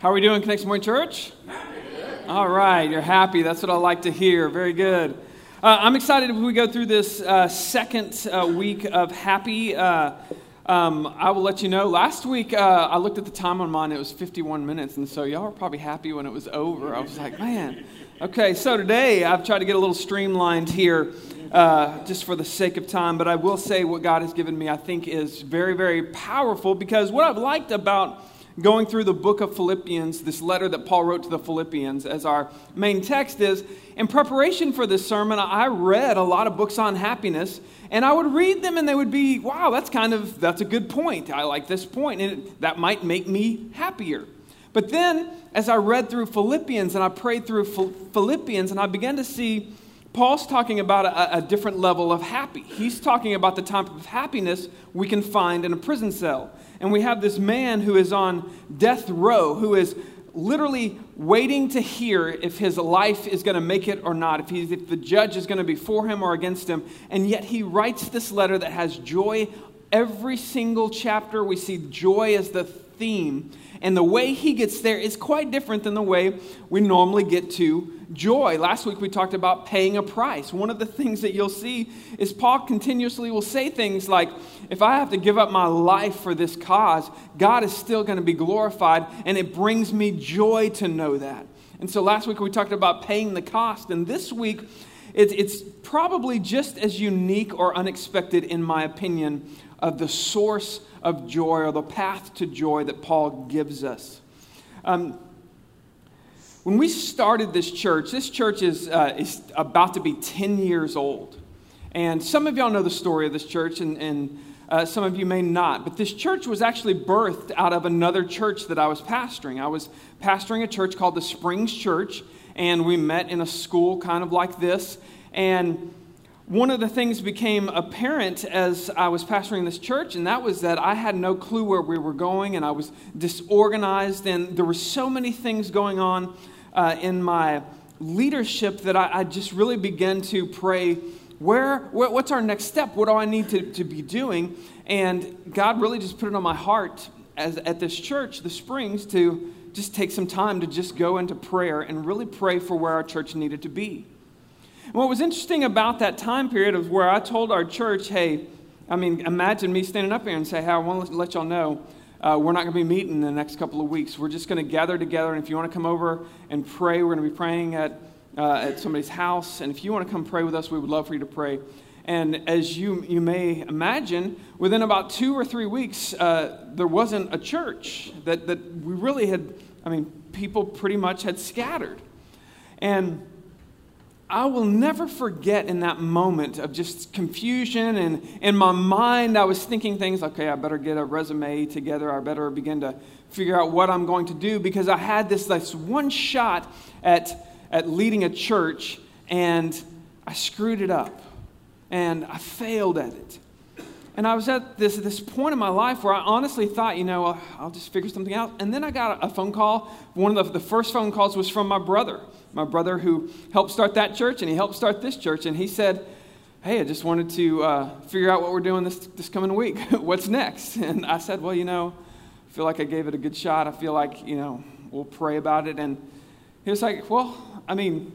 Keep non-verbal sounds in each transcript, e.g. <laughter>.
How are we doing, Connection Point Church? All right, you're happy. That's what I like to hear. Very good. Uh, I'm excited as we go through this uh, second uh, week of happy. Uh, um, I will let you know. Last week, uh, I looked at the time on mine, it was 51 minutes, and so y'all were probably happy when it was over. I was like, man. Okay, so today I've tried to get a little streamlined here. Uh, just for the sake of time, but I will say what God has given me, I think, is very, very powerful because what I've liked about going through the book of Philippians, this letter that Paul wrote to the Philippians as our main text is in preparation for this sermon, I read a lot of books on happiness and I would read them and they would be, wow, that's kind of, that's a good point. I like this point and it, that might make me happier. But then as I read through Philippians and I prayed through Philippians and I began to see Paul's talking about a, a, different level of happy. He's talking about the type of happiness we can find in a prison cell. And we have this man who is on death row, who is literally waiting to hear if his life is going to make it or not, if, he's, if the judge is going to be for him or against him. And yet he writes this letter that has joy. Every single chapter, we see joy as the theme. And the way he gets there is quite different than the way we normally get to joy. Last week we talked about paying a price. One of the things that you'll see is Paul continuously will say things like, if I have to give up my life for this cause, God is still going to be glorified, and it brings me joy to know that. And so last week we talked about paying the cost, and this week it's probably just as unique or unexpected, in my opinion, of the source of joy or the path to joy that Paul gives us. Um, when we started this church, this church is, uh, is about to be 10 years old. And some of y'all know the story of this church, and, and uh, some of you may not. But this church was actually birthed out of another church that I was pastoring. I was pastoring a church called the Springs Church, and we met in a school kind of like this. And one of the things became apparent as I was pastoring this church, and that was that I had no clue where we were going, and I was disorganized, and there were so many things going on uh, in my leadership that I, I, just really began to pray where, where, what's our next step? What do I need to, to be doing? And God really just put it on my heart as, at this church, the Springs, to just take some time to just go into prayer and really pray for where our church needed to be. And what was interesting about that time period was where I told our church, hey, I mean, imagine me standing up here and say, hey, I want to let y'all know uh, we're not going to be meeting in the next couple of weeks. We're just going to gather together, and if you want to come over and pray, we're going to be praying at, uh, at somebody's house. And if you want to come pray with us, we would love for you to pray. And as you, you may imagine, within about two or three weeks, uh, there wasn't a church that, that we really had, I mean, people pretty much had scattered. And I will never forget in that moment of just confusion and in my mind I was thinking things okay, I better get a resume together. I better begin to figure out what I'm going to do because I had this, this one shot at, at leading a church and I screwed it up and I failed at it. And I was at this, this point in my life where I honestly thought, you know, I'll just figure something out. And then I got a phone call. One of the, the first phone calls was from my brother my brother who helped start that church and he helped start this church. And he said, Hey, I just wanted to uh, figure out what we're doing this, this coming week. <laughs> What's next? And I said, Well, you know, I feel like I gave it a good shot. I feel like, you know, we'll pray about it. And he was like, Well, I mean,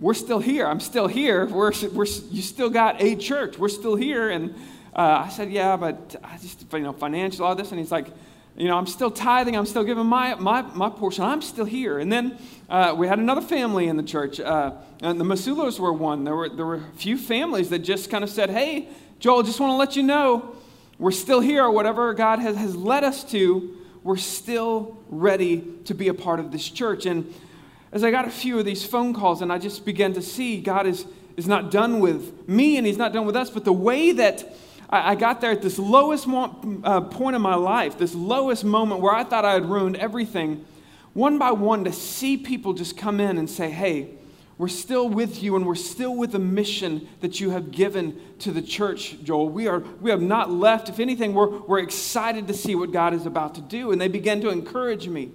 we're still here. I'm still here. We're, we're, you still got a church. We're still here. And uh, I said, Yeah, but I just, you know, financial, all this. And he's like, you know, I'm still tithing, I'm still giving my, my, my portion, I'm still here. And then uh, we had another family in the church. Uh, and the Masulos were one. There were, there were a few families that just kind of said, hey, Joel, just want to let you know we're still here, whatever God has, has led us to, we're still ready to be a part of this church. And as I got a few of these phone calls, and I just began to see God is, is not done with me and He's not done with us, but the way that I, I got there at this lowest mo- uh, point in my life, this lowest moment where I thought I had ruined everything, one by one, to see people just come in and say, hey, we're still with you and we're still with the mission that you have given to the church, Joel. We, are, we have not left. If anything, we're, we're excited to see what God is about to do. And they began to encourage me.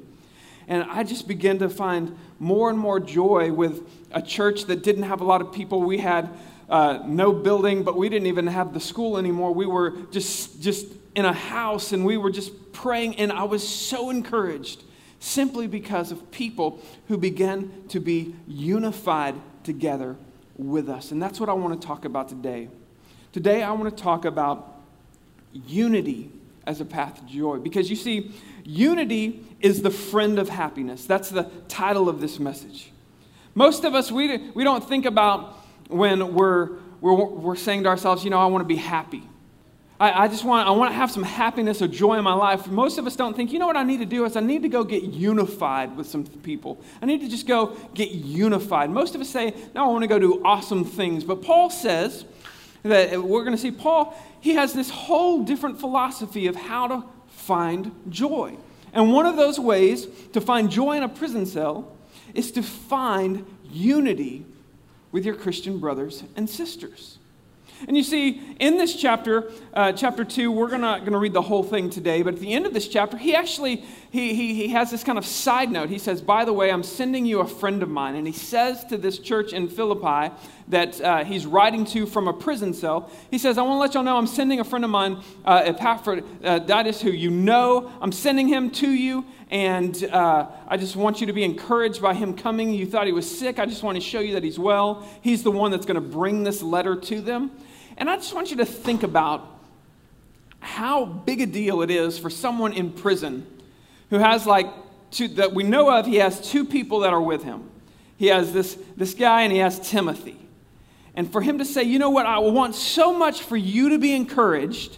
And I just began to find more and more joy with a church that didn't have a lot of people. We had uh, no building, but we didn't even have the school anymore. We were just, just in a house and we were just praying, and I was so encouraged simply because of people who began to be unified together with us. And that's what I want to talk about today. Today, I want to talk about unity as a path to joy. Because you see, unity is the friend of happiness. That's the title of this message. Most of us, we, we don't think about when we're, we're, we're saying to ourselves, you know, I want to be happy. I, I just want, I want to have some happiness or joy in my life. Most of us don't think, you know what I need to do is I need to go get unified with some people. I need to just go get unified. Most of us say, no, I want to go do awesome things. But Paul says that we're going to see Paul, he has this whole different philosophy of how to find joy. And one of those ways to find joy in a prison cell is to find unity with your Christian brothers and sisters. And you see, in this chapter, uh, chapter 2, we're not going to read the whole thing today, but at the end of this chapter, he actually, he, he, he has this kind of side note. He says, by the way, I'm sending you a friend of mine. And he says to this church in Philippi that uh, he's writing to from a prison cell, he says, I want to let y'all know I'm sending a friend of mine, uh, Epaphroditus, who you know. I'm sending him to you. And uh, I just want you to be encouraged by him coming. You thought he was sick. I just want to show you that he's well. He's the one that's going to bring this letter to them. And I just want you to think about how big a deal it is for someone in prison who has like two, that we know of, he has two people that are with him. He has this, this guy and he has Timothy. And for him to say, you know what, I want so much for you to be encouraged,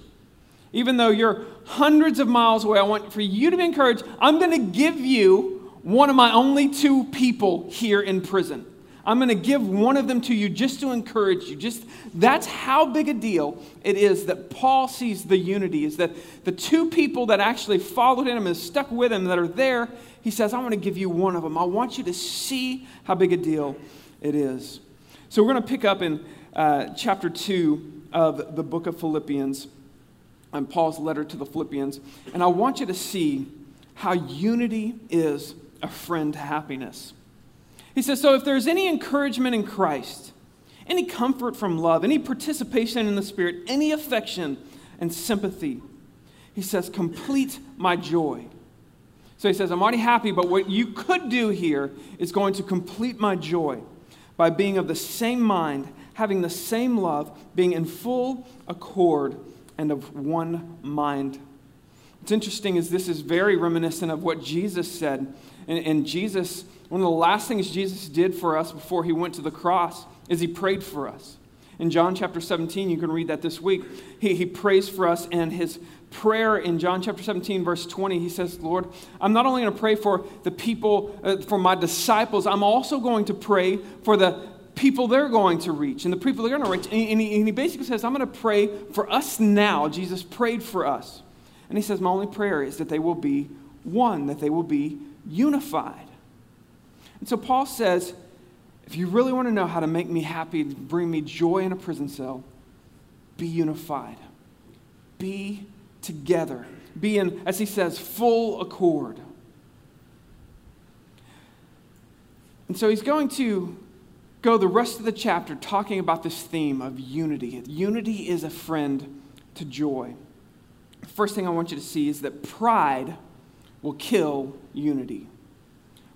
even though you're hundreds of miles away, I want for you to be encouraged. I'm going to give you one of my only two people here in prison. I'm going to give one of them to you just to encourage you. Just that's how big a deal it is that Paul sees the unity is that the two people that actually followed him and stuck with him that are there, he says, I want to give you one of them. I want you to see how big a deal it is. So we're going to pick up in uh, chapter 2 of the book of Philippians and Paul's letter to the Philippians. And I want you to see how unity is a friend to happiness. He says, So if there's any encouragement in Christ, any comfort from love, any participation in the Spirit, any affection and sympathy, he says, complete my joy. So he says, I'm already happy, but what you could do here is going to complete my joy by being of the same mind, having the same love, being in full accord and of one mind. What's interesting is this is very reminiscent of what Jesus said. And, and Jesus one of the last things Jesus did for us before he went to the cross is he prayed for us. In John chapter 17, you can read that this week. He, he prays for us, and his prayer in John chapter 17, verse 20, he says, Lord, I'm not only going to pray for the people, uh, for my disciples, I'm also going to pray for the people they're going to reach and the people they're going to reach. And he, and he, and he basically says, I'm going to pray for us now. Jesus prayed for us. And he says, My only prayer is that they will be one, that they will be unified. And so Paul says, if you really want to know how to make me happy, bring me joy in a prison cell, be unified. Be together. Be in, as he says, full accord. And so he's going to go the rest of the chapter talking about this theme of unity. Unity is a friend to joy. The first thing I want you to see is that pride will kill unity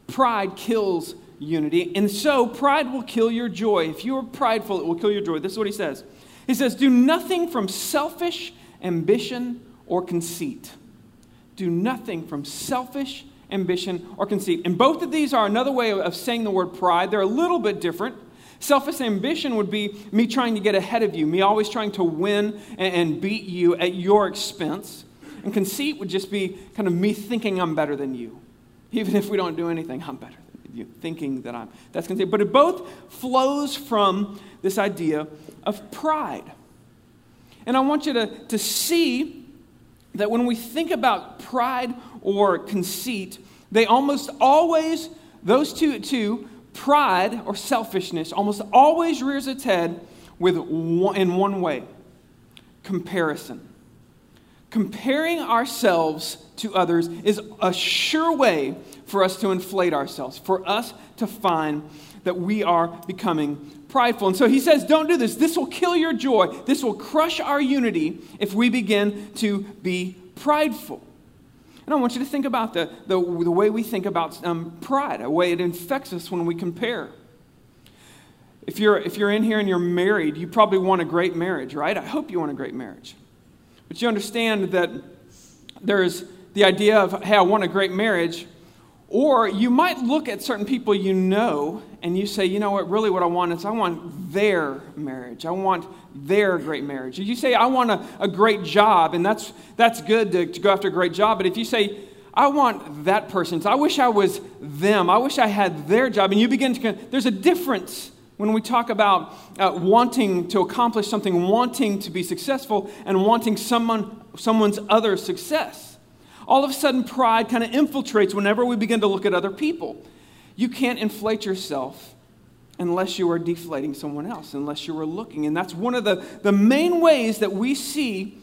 pride kills unity. And so pride will kill your joy. If you are prideful, it will kill your joy. This is what he says. He says, Do nothing from selfish ambition or conceit. Do nothing from selfish ambition or conceit. And both of these are another way of saying the word pride. They're a little bit different. Selfish ambition would be me trying to get ahead of you, me always trying to win and beat you at your expense. And conceit would just be kind of me thinking I'm better than you. Even if we don't do anything, I'm better than you, thinking that I'm. That's conceit. But it both flows from this idea of pride. And I want you to, to see that when we think about pride or conceit, they almost always, those two, two pride or selfishness, almost always rears its head with one, in one way comparison. Comparing ourselves to others is a sure way for us to inflate ourselves, for us to find that we are becoming prideful. And so he says, Don't do this. This will kill your joy. This will crush our unity if we begin to be prideful. And I want you to think about the, the, the way we think about um, pride, a way it infects us when we compare. If you're, if you're in here and you're married, you probably want a great marriage, right? I hope you want a great marriage. But you understand that there's the idea of, hey, I want a great marriage. Or you might look at certain people you know and you say, you know what, really what I want is I want their marriage. I want their great marriage. You say, I want a, a great job, and that's, that's good to, to go after a great job, but if you say, I want that person's, I wish I was them, I wish I had their job, and you begin to, there's a difference when we talk about uh, wanting to accomplish something, wanting to be successful, and wanting someone, someone's other success. All of a sudden, pride kind of infiltrates whenever we begin to look at other people. You can't inflate yourself unless you are deflating someone else, unless you are looking. And that's one of the, the main ways that we see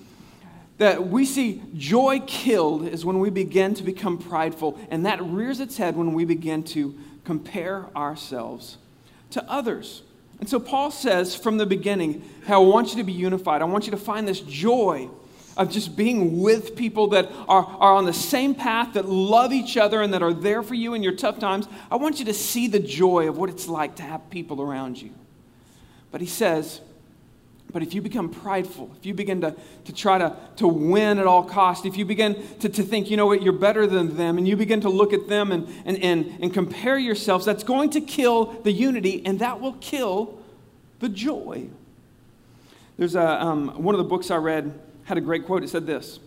that we see joy killed is when we begin to become prideful. And that rears its head when we begin to compare ourselves to others. And so Paul says from the beginning, hey, I want you to be unified. I want you to find this joy of just being with people that are, are on the same path, that love each other, and that are there for you in your tough times. I want you to see the joy of what it's like to have people around you. But he says, but if you become prideful, if you begin to, to try to, to win at all costs, if you begin to, to think, you know what, you're better than them, and you begin to look at them and, and, and, and compare yourselves, that's going to kill the unity, and that will kill the joy. There's a, um, one of the books I read had a great quote. It said this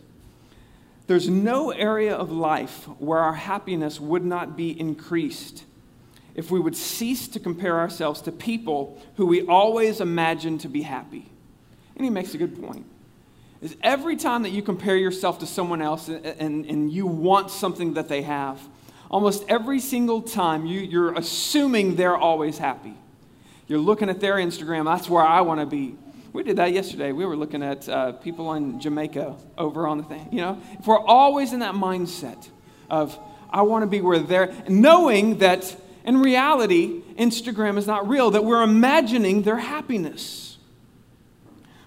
There's no area of life where our happiness would not be increased if we would cease to compare ourselves to people who we always imagine to be happy. And he makes a good point. Is every time that you compare yourself to someone else and, and, and you want something that they have, almost every single time you, you're assuming they're always happy. You're looking at their Instagram, that's where I want to be. We did that yesterday. We were looking at uh, people in Jamaica over on the thing. You know, if we're always in that mindset of, I want to be where they're, knowing that in reality, Instagram is not real, that we're imagining their happiness.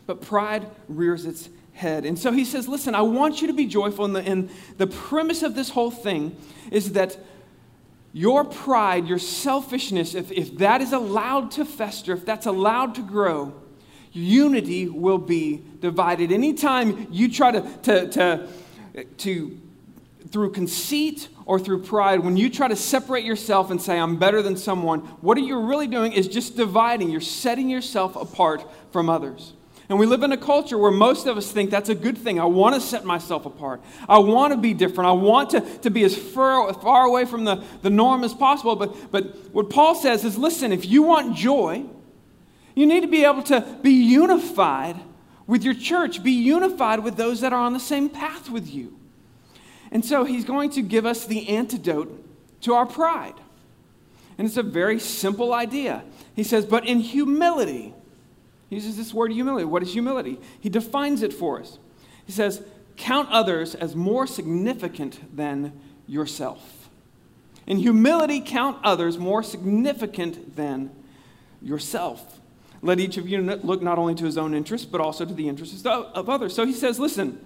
But pride rears its head. And so he says, Listen, I want you to be joyful. And the, and the premise of this whole thing is that your pride, your selfishness, if, if that is allowed to fester, if that's allowed to grow, unity will be divided. Anytime you try to, to, to, to through conceit or through pride, when you try to separate yourself and say, I'm better than someone, what you're really doing is just dividing. You're setting yourself apart from others. And we live in a culture where most of us think that's a good thing. I want to set myself apart. I want to be different. I want to, to be as far, far away from the, the norm as possible. But, but what Paul says is listen, if you want joy, you need to be able to be unified with your church, be unified with those that are on the same path with you. And so he's going to give us the antidote to our pride. And it's a very simple idea. He says, but in humility, he uses this word humility. What is humility? He defines it for us. He says, count others as more significant than yourself. In humility, count others more significant than yourself. Let each of you look not only to his own interests, but also to the interests of others. So he says, listen,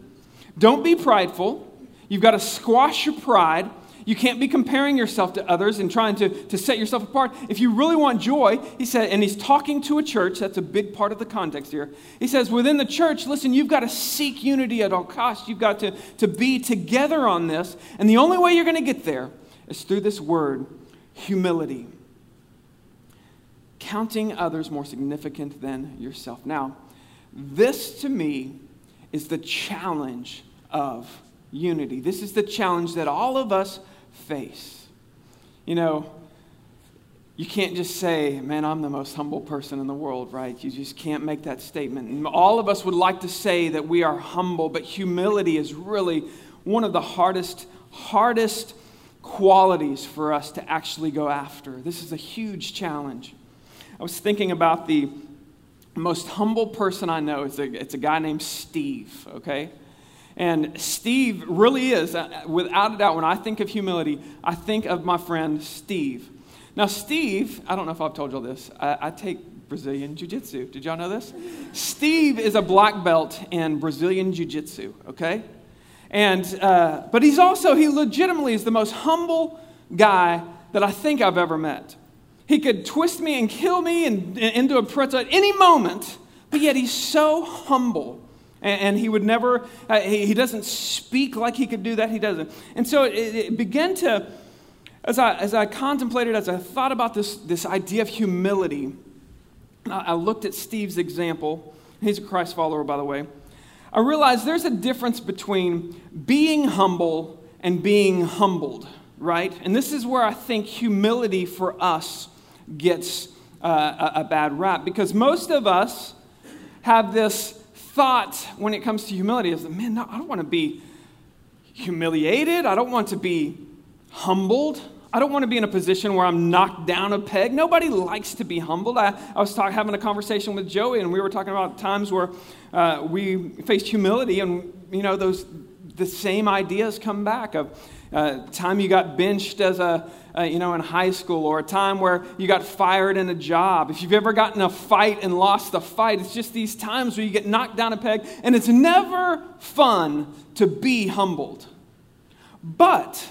don't be prideful You've got to squash your pride. You can't be comparing yourself to others and trying to, to set yourself apart. If you really want joy, he said, and he's talking to a church, that's a big part of the context here. He says, within the church, listen, you've got to seek unity at all costs. You've got to, to be together on this. And the only way you're going to get there is through this word, humility. Counting others more significant than yourself. Now, this to me is the challenge of unity. This is the challenge that all of us face. You know, you can't just say, man, I'm the most humble person in the world, right? You just can't make that statement. All of us would like to say that we are humble, but humility is really one of the hardest, hardest qualities for us to actually go after. This is a huge challenge. I was thinking about the most humble person I know. It's a, it's a guy named Steve, okay? And Steve really is, uh, without a doubt, when I think of humility, I think of my friend Steve. Now, Steve, I don't know if I've told y'all this, I, I take Brazilian Jiu Jitsu. Did y'all know this? Steve is a black belt in Brazilian Jiu Jitsu, okay? And, uh, but he's also, he legitimately is the most humble guy that I think I've ever met. He could twist me and kill me and, and into a pretzel at any moment, but yet he's so humble. And, and he would never, uh, he, he, doesn't speak like he could do that. He doesn't. And so it, it began to, as I, as I contemplated, as I thought about this, this idea of humility, I, I looked at Steve's example. He's a Christ follower, by the way. I realized there's a difference between being humble and being humbled, right? And this is where I think humility for us gets uh, a, a bad rap because most of us have this thought when it comes to humility is that, man, no, I don't want to be humiliated. I don't want to be humbled. I don't want to be in a position where I'm knocked down a peg. Nobody likes to be humbled. I, I was talk, having a conversation with Joey, and we were talking about times where uh, we faced humility, and you know those the same ideas come back of uh, time you got benched as a you know in high school, or a time where you got fired in a job. If you've ever gotten a fight and lost the fight, it's just these times where you get knocked down a peg, and it's never fun to be humbled. But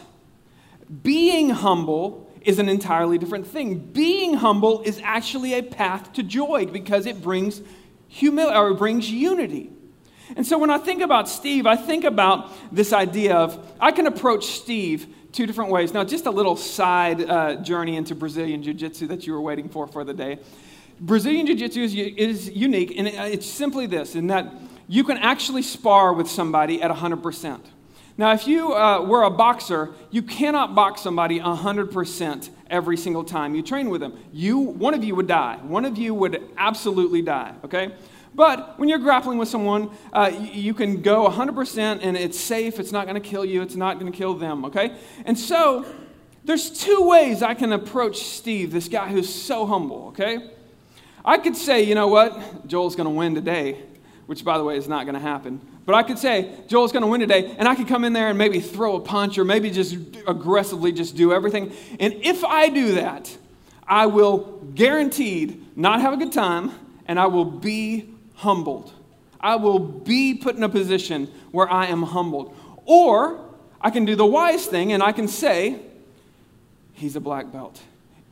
being humble is an entirely different thing. Being humble is actually a path to joy because it brings humility or it brings unity. And so when I think about Steve, I think about this idea of I can approach Steve two different ways. Now, just a little side uh, journey into Brazilian Jiu Jitsu that you were waiting for for the day. Brazilian Jiu Jitsu is, is unique, and it's simply this in that you can actually spar with somebody at 100%. Now, if you uh, were a boxer, you cannot box somebody 100% every single time you train with them. You, one of you would die. One of you would absolutely die, okay? But when you're grappling with someone, uh, you can go 100% and it's safe. It's not going to kill you. It's not going to kill them, okay? And so there's two ways I can approach Steve, this guy who's so humble, okay? I could say, you know what? Joel's going to win today, which, by the way, is not going to happen. But I could say, Joel's going to win today, and I could come in there and maybe throw a punch or maybe just aggressively just do everything. And if I do that, I will guaranteed not have a good time, and I will be humbled. I will be put in a position where I am humbled. Or I can do the wise thing and I can say, He's a black belt.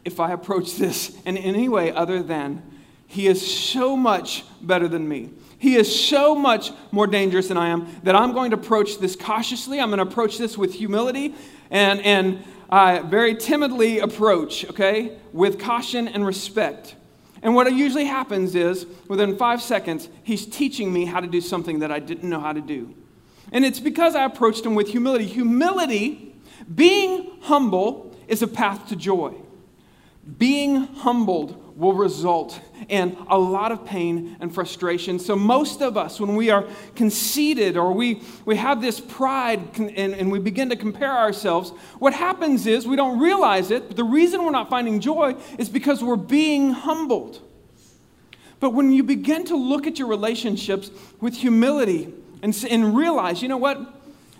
If I approach this in any way other than, He is so much better than me. He is so much more dangerous than I am that I'm going to approach this cautiously. I'm going to approach this with humility and, and very timidly approach, okay, with caution and respect. And what usually happens is, within five seconds, he's teaching me how to do something that I didn't know how to do. And it's because I approached him with humility. Humility, being humble, is a path to joy. Being humbled will result in a lot of pain and frustration. So, most of us, when we are conceited or we, we have this pride and, and we begin to compare ourselves, what happens is we don't realize it, but the reason we're not finding joy is because we're being humbled. But when you begin to look at your relationships with humility and, and realize, you know what?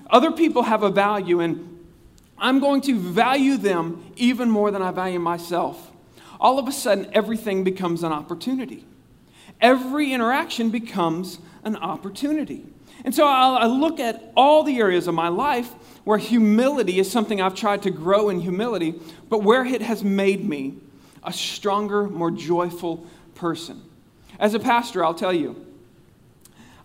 Other people have a value, and I'm going to value them even more than I value myself all of a sudden everything becomes an opportunity. Every interaction becomes an opportunity. And so i look at all the areas of my life where humility is something I've tried to grow in humility, but where it has made me a stronger, more joyful person. As a pastor, I'll tell you,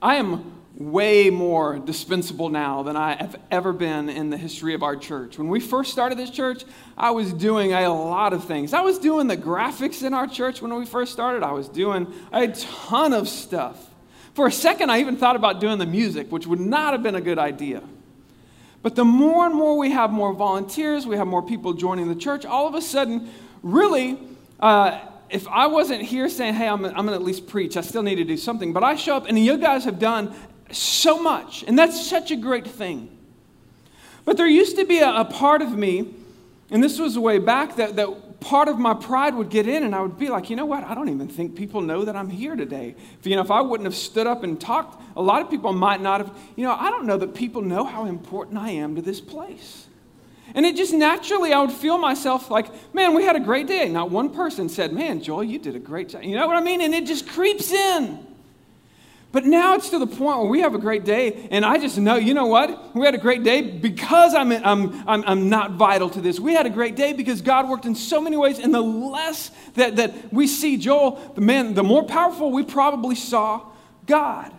I am way more dispensable now than I have ever been in the history of our church. When we first started this church, I was doing a lot of things. I was doing the graphics in our church when we first started, I was doing a ton of stuff. For a second, I even thought about doing the music, which would not have been a good idea. But the more and more we have more volunteers, we have more people joining the church, all of a sudden, really, uh, if I wasn't here saying, hey, I'm, I'm going to at least preach, I still need to do something. But I show up, and you guys have done so much. And that's such a great thing. But there used to be a, a part of me, and this was way back, that, that part of my pride would get in, and I would be like, you know what? I don't even think people know that I'm here today. If, you know, if I wouldn't have stood up and talked, a lot of people might not have, you know, I don't know that people know how important I am to this place. And it just naturally, I would feel myself like, man, we had a great day. Not one person said, man, Joel, you did a great job. You know what I mean? And it just creeps in. But now it's to the point where we have a great day, and I just know, you know what? We had a great day because I'm, I'm, I'm, I'm not vital to this. We had a great day because God worked in so many ways, and the less that, that we see Joel, the man, the more powerful we probably saw God.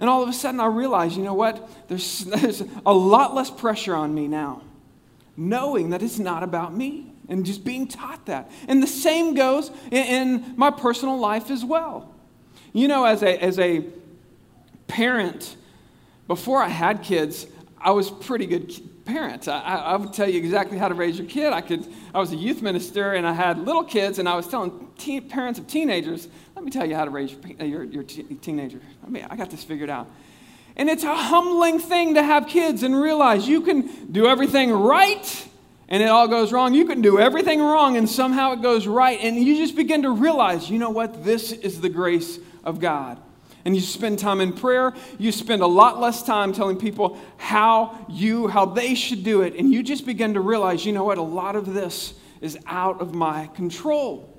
And all of a sudden, I realize, you know what? There's, <laughs> there's a lot less pressure on me now, knowing that it's not about me and just being taught that. And the same goes in, in my personal life as well. You know, as a, as a parent, before I had kids, I was pretty good parent. I, I, would tell you exactly how to raise your kid. I could. I was a youth minister, and I had little kids, and I was telling teen, parents of teenagers, "Let me tell you how to raise your, your, your teenager." I mean, I got this figured out. And it's a humbling thing to have kids and realize you can do everything right and it all goes wrong. You can do everything wrong and somehow it goes right. And you just begin to realize, you know what? This is the grace of God and you spend time in prayer, you spend a lot less time telling people how you, how they should do it. And you just begin to realize, you know what, a lot of this is out of my control.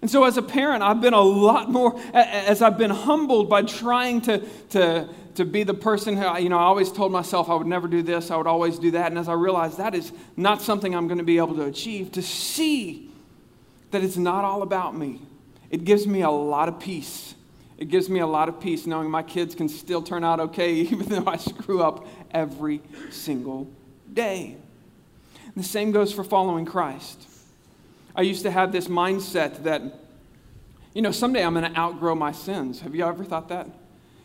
And so, as a parent, I've been a lot more, as I've been humbled by trying to, to, to be the person who, you know, I always told myself I would never do this, I would always do that. And as I realized that is not something I'm going to be able to achieve, to see that it's not all about me, it gives me a lot of peace it gives me a lot of peace knowing my kids can still turn out okay <laughs> even though I screw up every single day. And the same goes for following Christ. I used to have this mindset that, you know, someday I'm going to outgrow my sins. Have you ever thought that?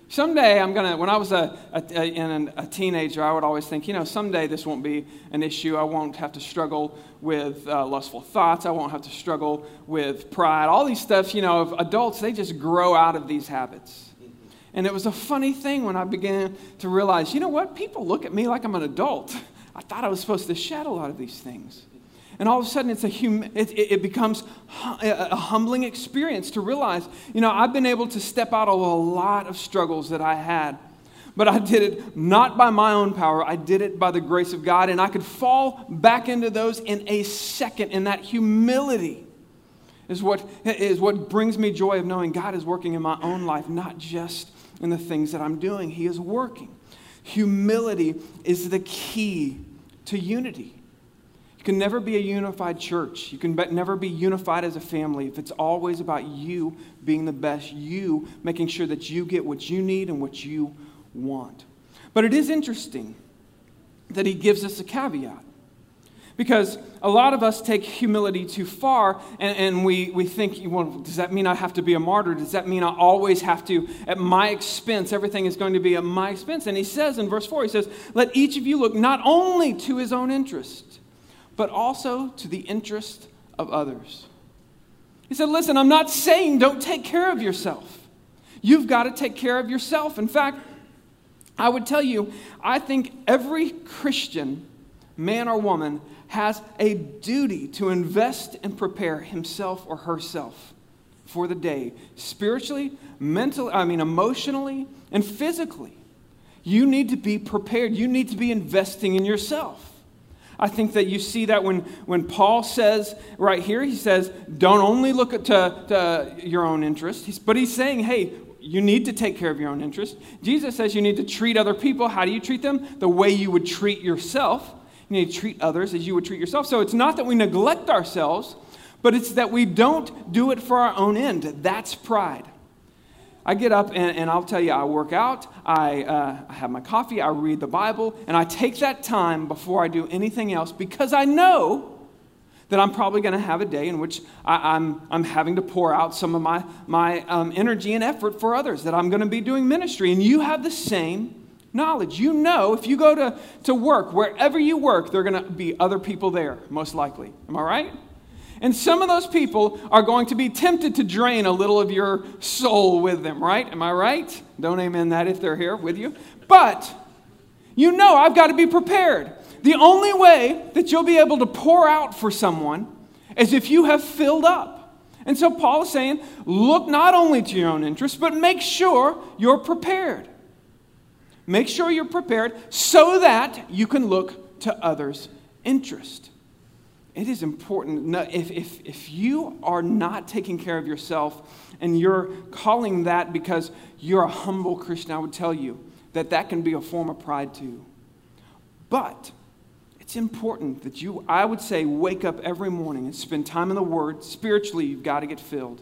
Someday I'm going to, when I was a, a, a, a, teenager, I would always think, you know, someday this won't be an issue. I won't have to struggle with uh, lustful thoughts. I won't have to struggle with pride. All these stuff, you know, adults, they just grow out of these habits. And it was a funny thing when I began to realize, you know what? People look at me like I'm an adult. <laughs> I thought I was supposed to shed a lot of these things. And all of a sudden, it's a hum- it, it, becomes a humbling experience to realize, you know, I've been able to step out of a lot of struggles that I had. But I did it not by my own power, I did it by the grace of God. And I could fall back into those in a second. And that humility is what, is what brings me joy of knowing God is working in my own life, not just in the things that I'm doing. He is working. Humility is the key to unity can never be a unified church. You can never be unified as a family if it's always about you being the best, you making sure that you get what you need and what you want. But it is interesting that he gives us a caveat. Because a lot of us take humility too far and, and we, we think, well, does that mean I have to be a martyr? Does that mean I always have to, at my expense, everything is going to be at my expense? And he says in verse 4, he says, Let each of you look not only to his own interest, but also to the interest of others. He said, Listen, I'm not saying don't take care of yourself. You've got to take care of yourself. In fact, I would tell you, I think every Christian, man or woman, has a duty to invest and prepare himself or herself for the day, spiritually, mentally, I mean, emotionally, and physically. You need to be prepared. You need to be investing in yourself. I think that you see that when, when Paul says right here, he says, don't only look at to, to your own interest, but he's saying, hey, you need to take care of your own interest. Jesus says you need to treat other people. How do you treat them? The way you would treat yourself. You need to treat others as you would treat yourself. So it's not that we neglect ourselves, but it's that we don't do it for our own end. That's pride. I get up and, and I'll tell you, I work out, I, uh, I have my coffee, I read the Bible, and I take that time before I do anything else because I know that I'm probably going to have a day in which I, am I'm, I'm having to pour out some of my, my um, energy and effort for others, that I'm going to be doing ministry. And you have the same knowledge. You know, if you go to, to work, wherever you work, there are going to be other people there, most likely. Am I right? And some of those people are going to be tempted to drain a little of your soul with them, right? Am I right? Don't amen that if they're here with you. But you know I've got to be prepared. The only way that you'll be able to pour out for someone is if you have filled up. And so Paul is saying, look not only to your own interests, but make sure you're prepared. Make sure you're prepared so that you can look to others' interest. It is important. If, if, if you are not taking care of yourself and you're calling that because you're a humble Christian, I would tell you that that can be a form of pride too. But it's important that you, I would say, wake up every morning and spend time in the Word. Spiritually, you've got to get filled.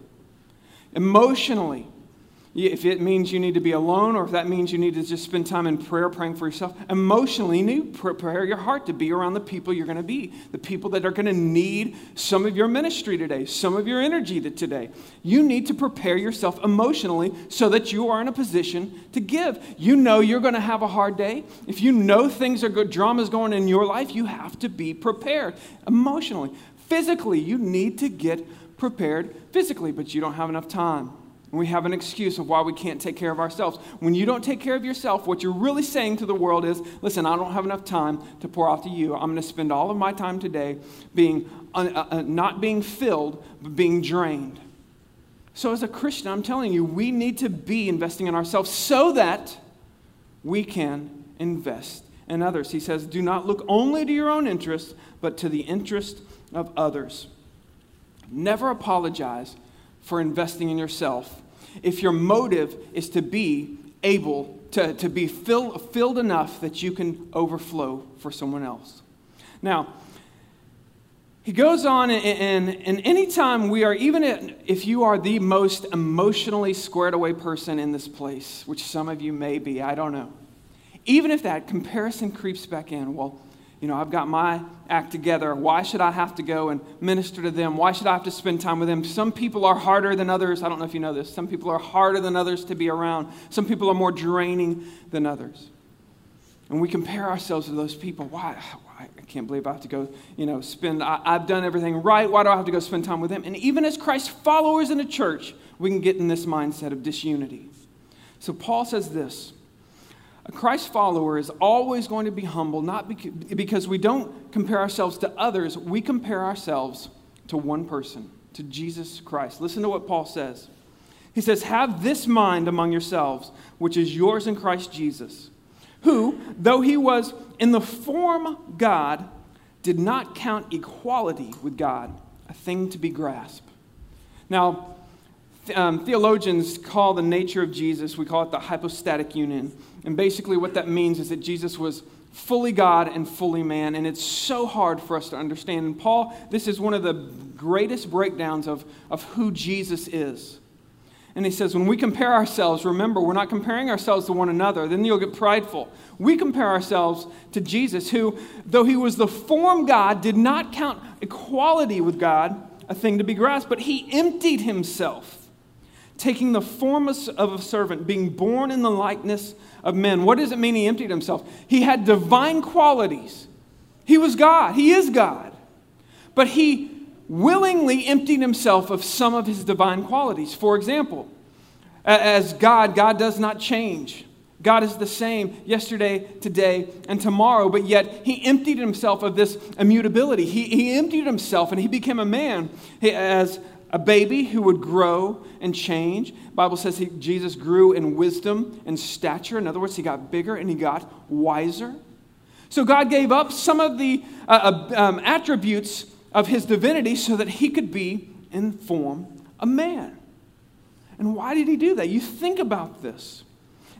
Emotionally, if it means you need to be alone or if that means you need to just spend time in prayer praying for yourself, emotionally, you need prepare your heart to be around the people you're going to be, the people that are going to need some of your ministry today, some of your energy today. You need to prepare yourself emotionally so that you are in a position to give. You know you're going to have a hard day. If you know things are good, drama's going in your life, you have to be prepared emotionally. Physically, you need to get prepared physically, but you don't have enough time. And we have an excuse of why we can't take care of ourselves. When you don't take care of yourself, what you're really saying to the world is listen, I don't have enough time to pour out to you. I'm going to spend all of my time today being, uh, uh, not being filled, but being drained. So, as a Christian, I'm telling you, we need to be investing in ourselves so that we can invest in others. He says, Do not look only to your own interests, but to the interest of others. Never apologize for investing in yourself if your motive is to be able to, to be fill, filled enough that you can overflow for someone else. Now, he goes on, and, and, and anytime we are, even if you are the most emotionally squared away person in this place, which some of you may be, I don't know, even if that comparison creeps back in, well, you know, I've got my act together. Why should I have to go and minister to them? Why should I have to spend time with them? Some people are harder than others. I don't know if you know this. Some people are harder than others to be around. Some people are more draining than others. And we compare ourselves to those people. Why? I can't believe I have to go, you know, spend, I, have done everything right. Why do I have to go spend time with them? And even as Christ followers in a church, we can get in this mindset of disunity. So Paul says this a Christ follower is always going to be humble, not because we don't compare ourselves to others, we compare ourselves to one person, to Jesus Christ. Listen to what Paul says. He says, Have this mind among yourselves, which is yours in Christ Jesus, who, though he was in the form God, did not count equality with God a thing to be grasped. Now, um, theologians call the nature of Jesus, we call it the hypostatic union. And basically, what that means is that Jesus was fully God and fully man. And it's so hard for us to understand. And Paul, this is one of the greatest breakdowns of, of who Jesus is. And he says, when we compare ourselves, remember, we're not comparing ourselves to one another. Then you'll get prideful. We compare ourselves to Jesus, who, though he was the form God, did not count equality with God a thing to be grasped, but he emptied himself taking the form of a servant, being born in the likeness of men. What does it mean he emptied himself? He had divine qualities. He was God, he is God. But he willingly emptied himself of some of his divine qualities. For example, as God, God does not change. God is the same yesterday, today, and tomorrow, but yet he emptied himself of this immutability. He, he emptied himself and he became a man. As a baby who would grow and change. Bible says he, Jesus grew in wisdom and stature. In other words, he got bigger and he got wiser. So God gave up some of the uh, uh, um, attributes of his divinity so that he could be in form a man. And why did he do that? You think about this.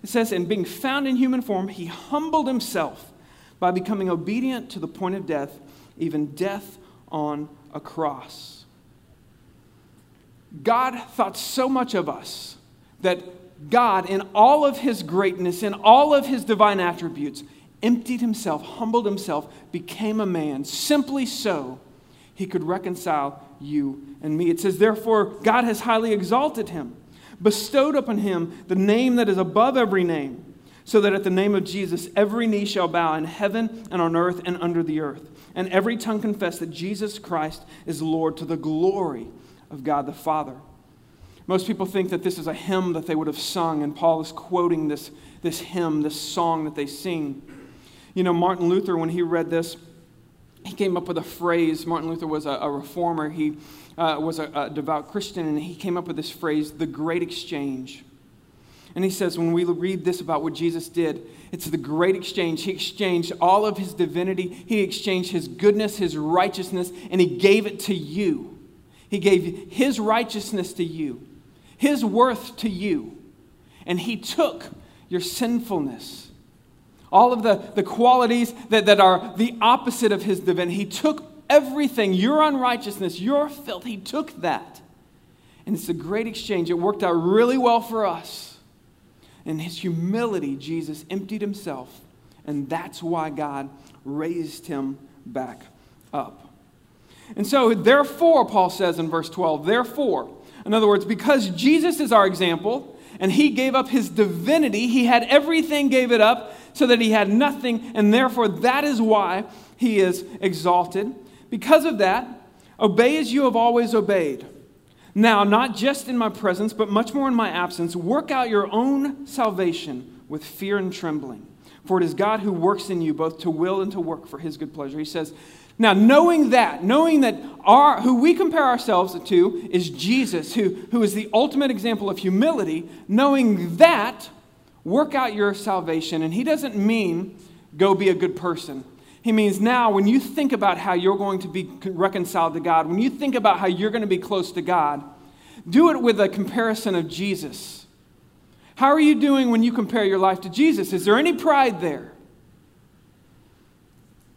It says, in being found in human form, he humbled himself by becoming obedient to the point of death, even death on a cross. God thought so much of us that God, in all of his greatness, in all of his divine attributes, emptied himself, humbled himself, became a man, simply so he could reconcile you and me. It says, Therefore, God has highly exalted him, bestowed upon him the name that is above every name, so that at the name of Jesus every knee shall bow in heaven and on earth and under the earth, and every tongue confess that Jesus Christ is Lord to the glory of God the Father. Most people think that this is a hymn that they would have sung, and Paul is quoting this, this hymn, this song that they sing. You know, Martin Luther, when he read this, he came up with a phrase. Martin Luther was a, a reformer, he uh, was a, a devout Christian, and he came up with this phrase, the great exchange. And he says, when we read this about what Jesus did, it's the great exchange. He exchanged all of his divinity, he exchanged his goodness, his righteousness, and he gave it to you. He gave his righteousness to you, his worth to you. And he took your sinfulness, all of the, the qualities that, that are the opposite of his divinity. He took everything, your unrighteousness, your filth, he took that. And it's a great exchange. It worked out really well for us. In his humility, Jesus emptied himself, and that's why God raised him back up. And so, therefore, Paul says in verse 12, therefore, in other words, because Jesus is our example, and he gave up his divinity, he had everything, gave it up, so that he had nothing, and therefore that is why he is exalted. Because of that, obey as you have always obeyed. Now, not just in my presence, but much more in my absence, work out your own salvation with fear and trembling. For it is God who works in you both to will and to work for his good pleasure. He says, now, knowing that, knowing that our, who we compare ourselves to is Jesus, who, who is the ultimate example of humility, knowing that, work out your salvation. And he doesn't mean go be a good person. He means now, when you think about how you're going to be reconciled to God, when you think about how you're going to be close to God, do it with a comparison of Jesus. How are you doing when you compare your life to Jesus? Is there any pride there?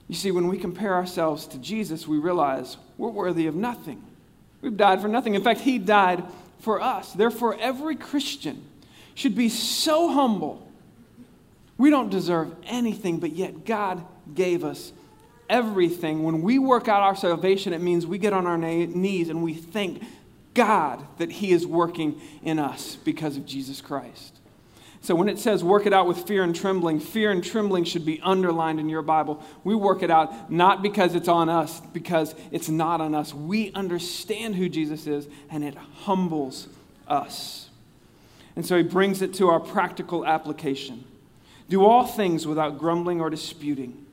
You see, when we compare ourselves to Jesus, we realize we're worthy of nothing. We've died for nothing. In fact, He died for us. Therefore, every Christian should be so humble. We don't deserve anything, but yet God gave us everything. When we work out our salvation, it means we get on our knees and we thank God that He is working in us because of Jesus Christ. So when it says work it out with fear and trembling, fear and trembling should be underlined in your Bible. We work it out not because it's on us, because it's not on us. We understand who Jesus is, and it humbles us. And so he brings it to our practical application. Do all things without grumbling or disputing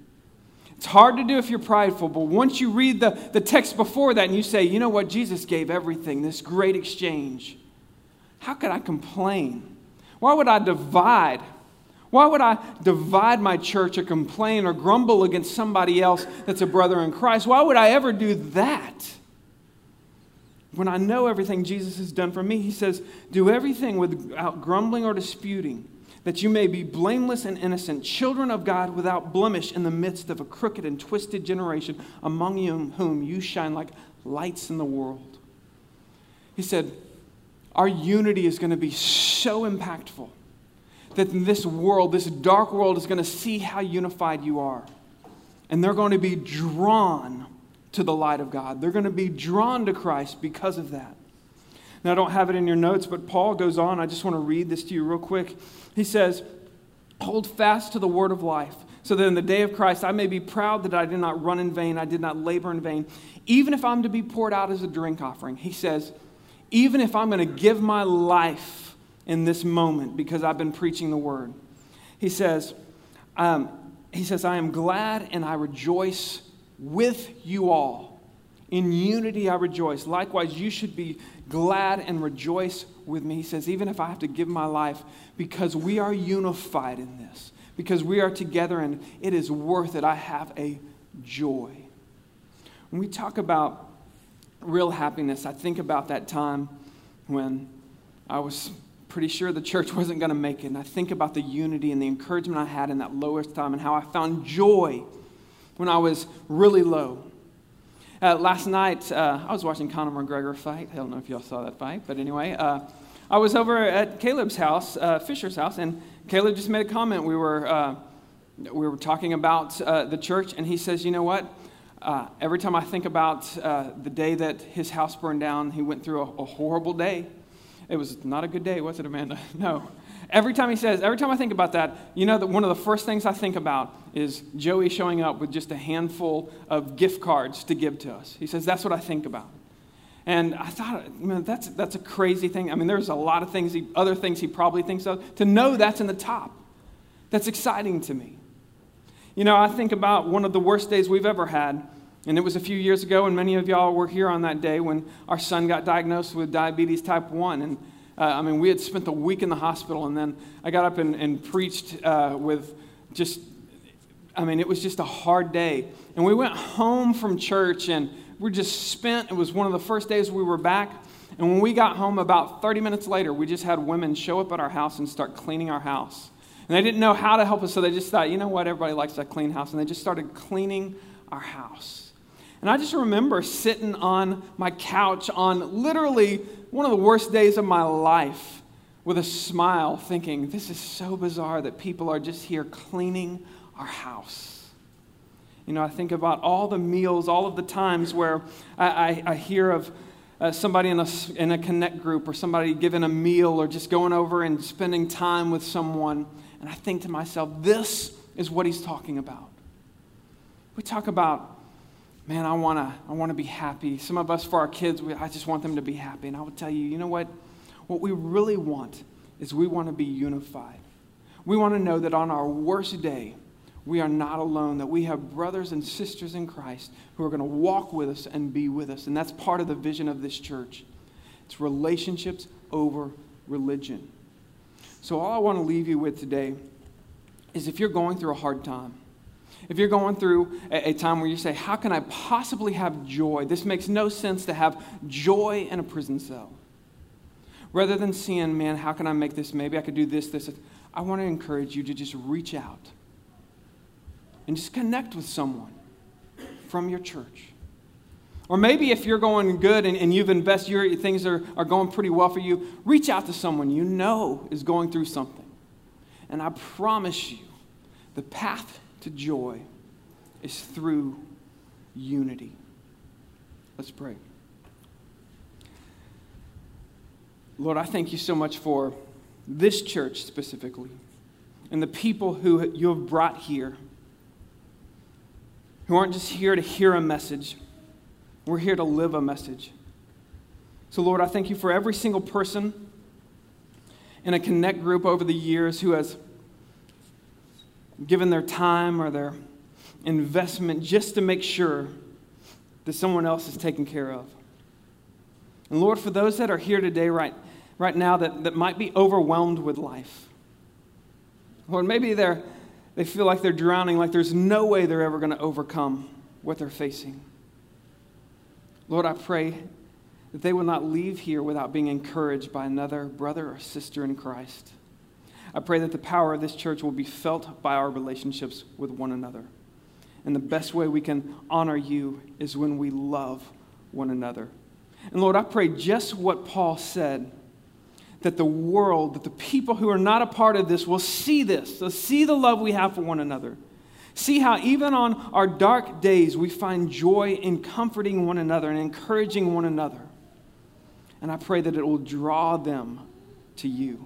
it's hard to do if you're prideful, but once you read the, the text before that and you say, you know what, Jesus gave everything, this great exchange, how could I complain? Why would I divide? Why would I divide my church or complain or grumble against somebody else that's a brother in Christ? Why would I ever do that? When I know everything Jesus has done for me, he says, do everything without grumbling or disputing that you may be blameless and innocent, children of God without blemish in the midst of a crooked and twisted generation, among whom you shine like lights in the world. He said, Our unity is going to be so impactful that in this world, this dark world, is going to see how unified you are. And they're going to be drawn to the light of God. They're going to be drawn to Christ because of that. Now, I don't have it in your notes, but Paul goes on. I just want to read this to you real quick. He says, Hold fast to the word of life, so that in the day of Christ I may be proud that I did not run in vain, I did not labor in vain, even if I'm to be poured out as a drink offering. He says, Even if I'm going to give my life in this moment because I've been preaching the word. He says, um, he says, I am glad and I rejoice with you all. In unity I rejoice. Likewise, you should be glad and rejoice with me. He says, even if I have to give my life, because we are unified in this, because we are together and it is worth it. I have a joy. When we talk about real happiness, I think about that time when I was pretty sure the church <laughs> wasn't going to make it. And I think about the unity and the encouragement I had in that lowest time and how I found joy when I was really low. Uh, last night, uh, I was watching Conor McGregor fight. I don't know if y'all saw that fight, but anyway, uh, I was over at Caleb's house, uh, Fisher's house, and Caleb just made a comment. We were, uh, we were talking about uh, the church, and he says, You know what? Uh, every time I think about uh, the day that his house burned down, he went through a, a horrible day. It was not a good day, was it, Amanda? <laughs> No. Every time he says, every time I think about that, you know that one of the first things I think about is Joey showing up with just a handful of gift cards to give to us. He says, that's what I think about. And I thought, man, that's, that's a crazy thing. I mean, there's a lot of things, he, other things he probably thinks of. To know that's in the top, that's exciting to me. You know, I think about one of the worst days we've ever had. And it was a few years ago, and many of y'all were here on that day when our son got diagnosed with diabetes type 1. And Uh, I mean, we had spent the week in the hospital, and then I got up and, and preached uh, with just, I mean, it was just a hard day. And we went home from church, and we're just spent, it was one of the first days we were back. And when we got home about 30 minutes later, we just had women show up at our house and start cleaning our house. And they didn't know how to help us, so they just thought, you know what, everybody likes that clean house. And they just started cleaning our house. And I just remember sitting on my couch on literally one of the worst days of my life with a smile, thinking, this is so bizarre that people are just here cleaning our house. You know, I think about all the meals, all of the times where I, I, I hear of uh, somebody in a, in a connect group or somebody giving a meal or just going over and spending time with someone. And I think to myself, this is what he's talking about. We talk about, man, I want to I wanna be happy. Some of us, for our kids, we, I just want them to be happy. And I would tell you, you know what? What we really want is we want to be unified. We want to know that on our worst day, we are not alone, that we have brothers and sisters in Christ who are going to walk with us and be with us. And that's part of the vision of this church. It's relationships over religion. So, all I want to leave you with today is if you're going through a hard time, if you're going through a, a, time where you say, How can I possibly have joy? This makes no sense to have joy in a prison cell. Rather than seeing, man, how can I make this? Maybe I could do this, this. I want to encourage you to just reach out and just connect with someone from your church. Or maybe if you're going good and, and you've invested, your things are, are going pretty well for you, reach out to someone you know is going through something. And I promise you, the path to joy is through unity. Let's pray. Lord, I thank you so much for this church specifically and the people who you have brought here who aren't just here to hear a message, we're here to live a message. So, Lord, I thank you for every single person in a connect group over the years who has given their time or their investment just to make sure that someone else is taken care of. And Lord, for those that are here today, right, right now, that, that might be overwhelmed with life, Lord, maybe they're they feel like they're drowning, like there's no way they're ever going to overcome what they're facing. Lord, I pray that they will not leave here without being encouraged by another brother or sister in Christ. I pray that the power of this church will be felt by our relationships with one another. And the best way we can honor you is when we love one another. And Lord, I pray just what Paul said that the world, that the people who are not a part of this will see this. So see the love we have for one another. See how even on our dark days we find joy in comforting one another and encouraging one another. And I pray that it will draw them to you.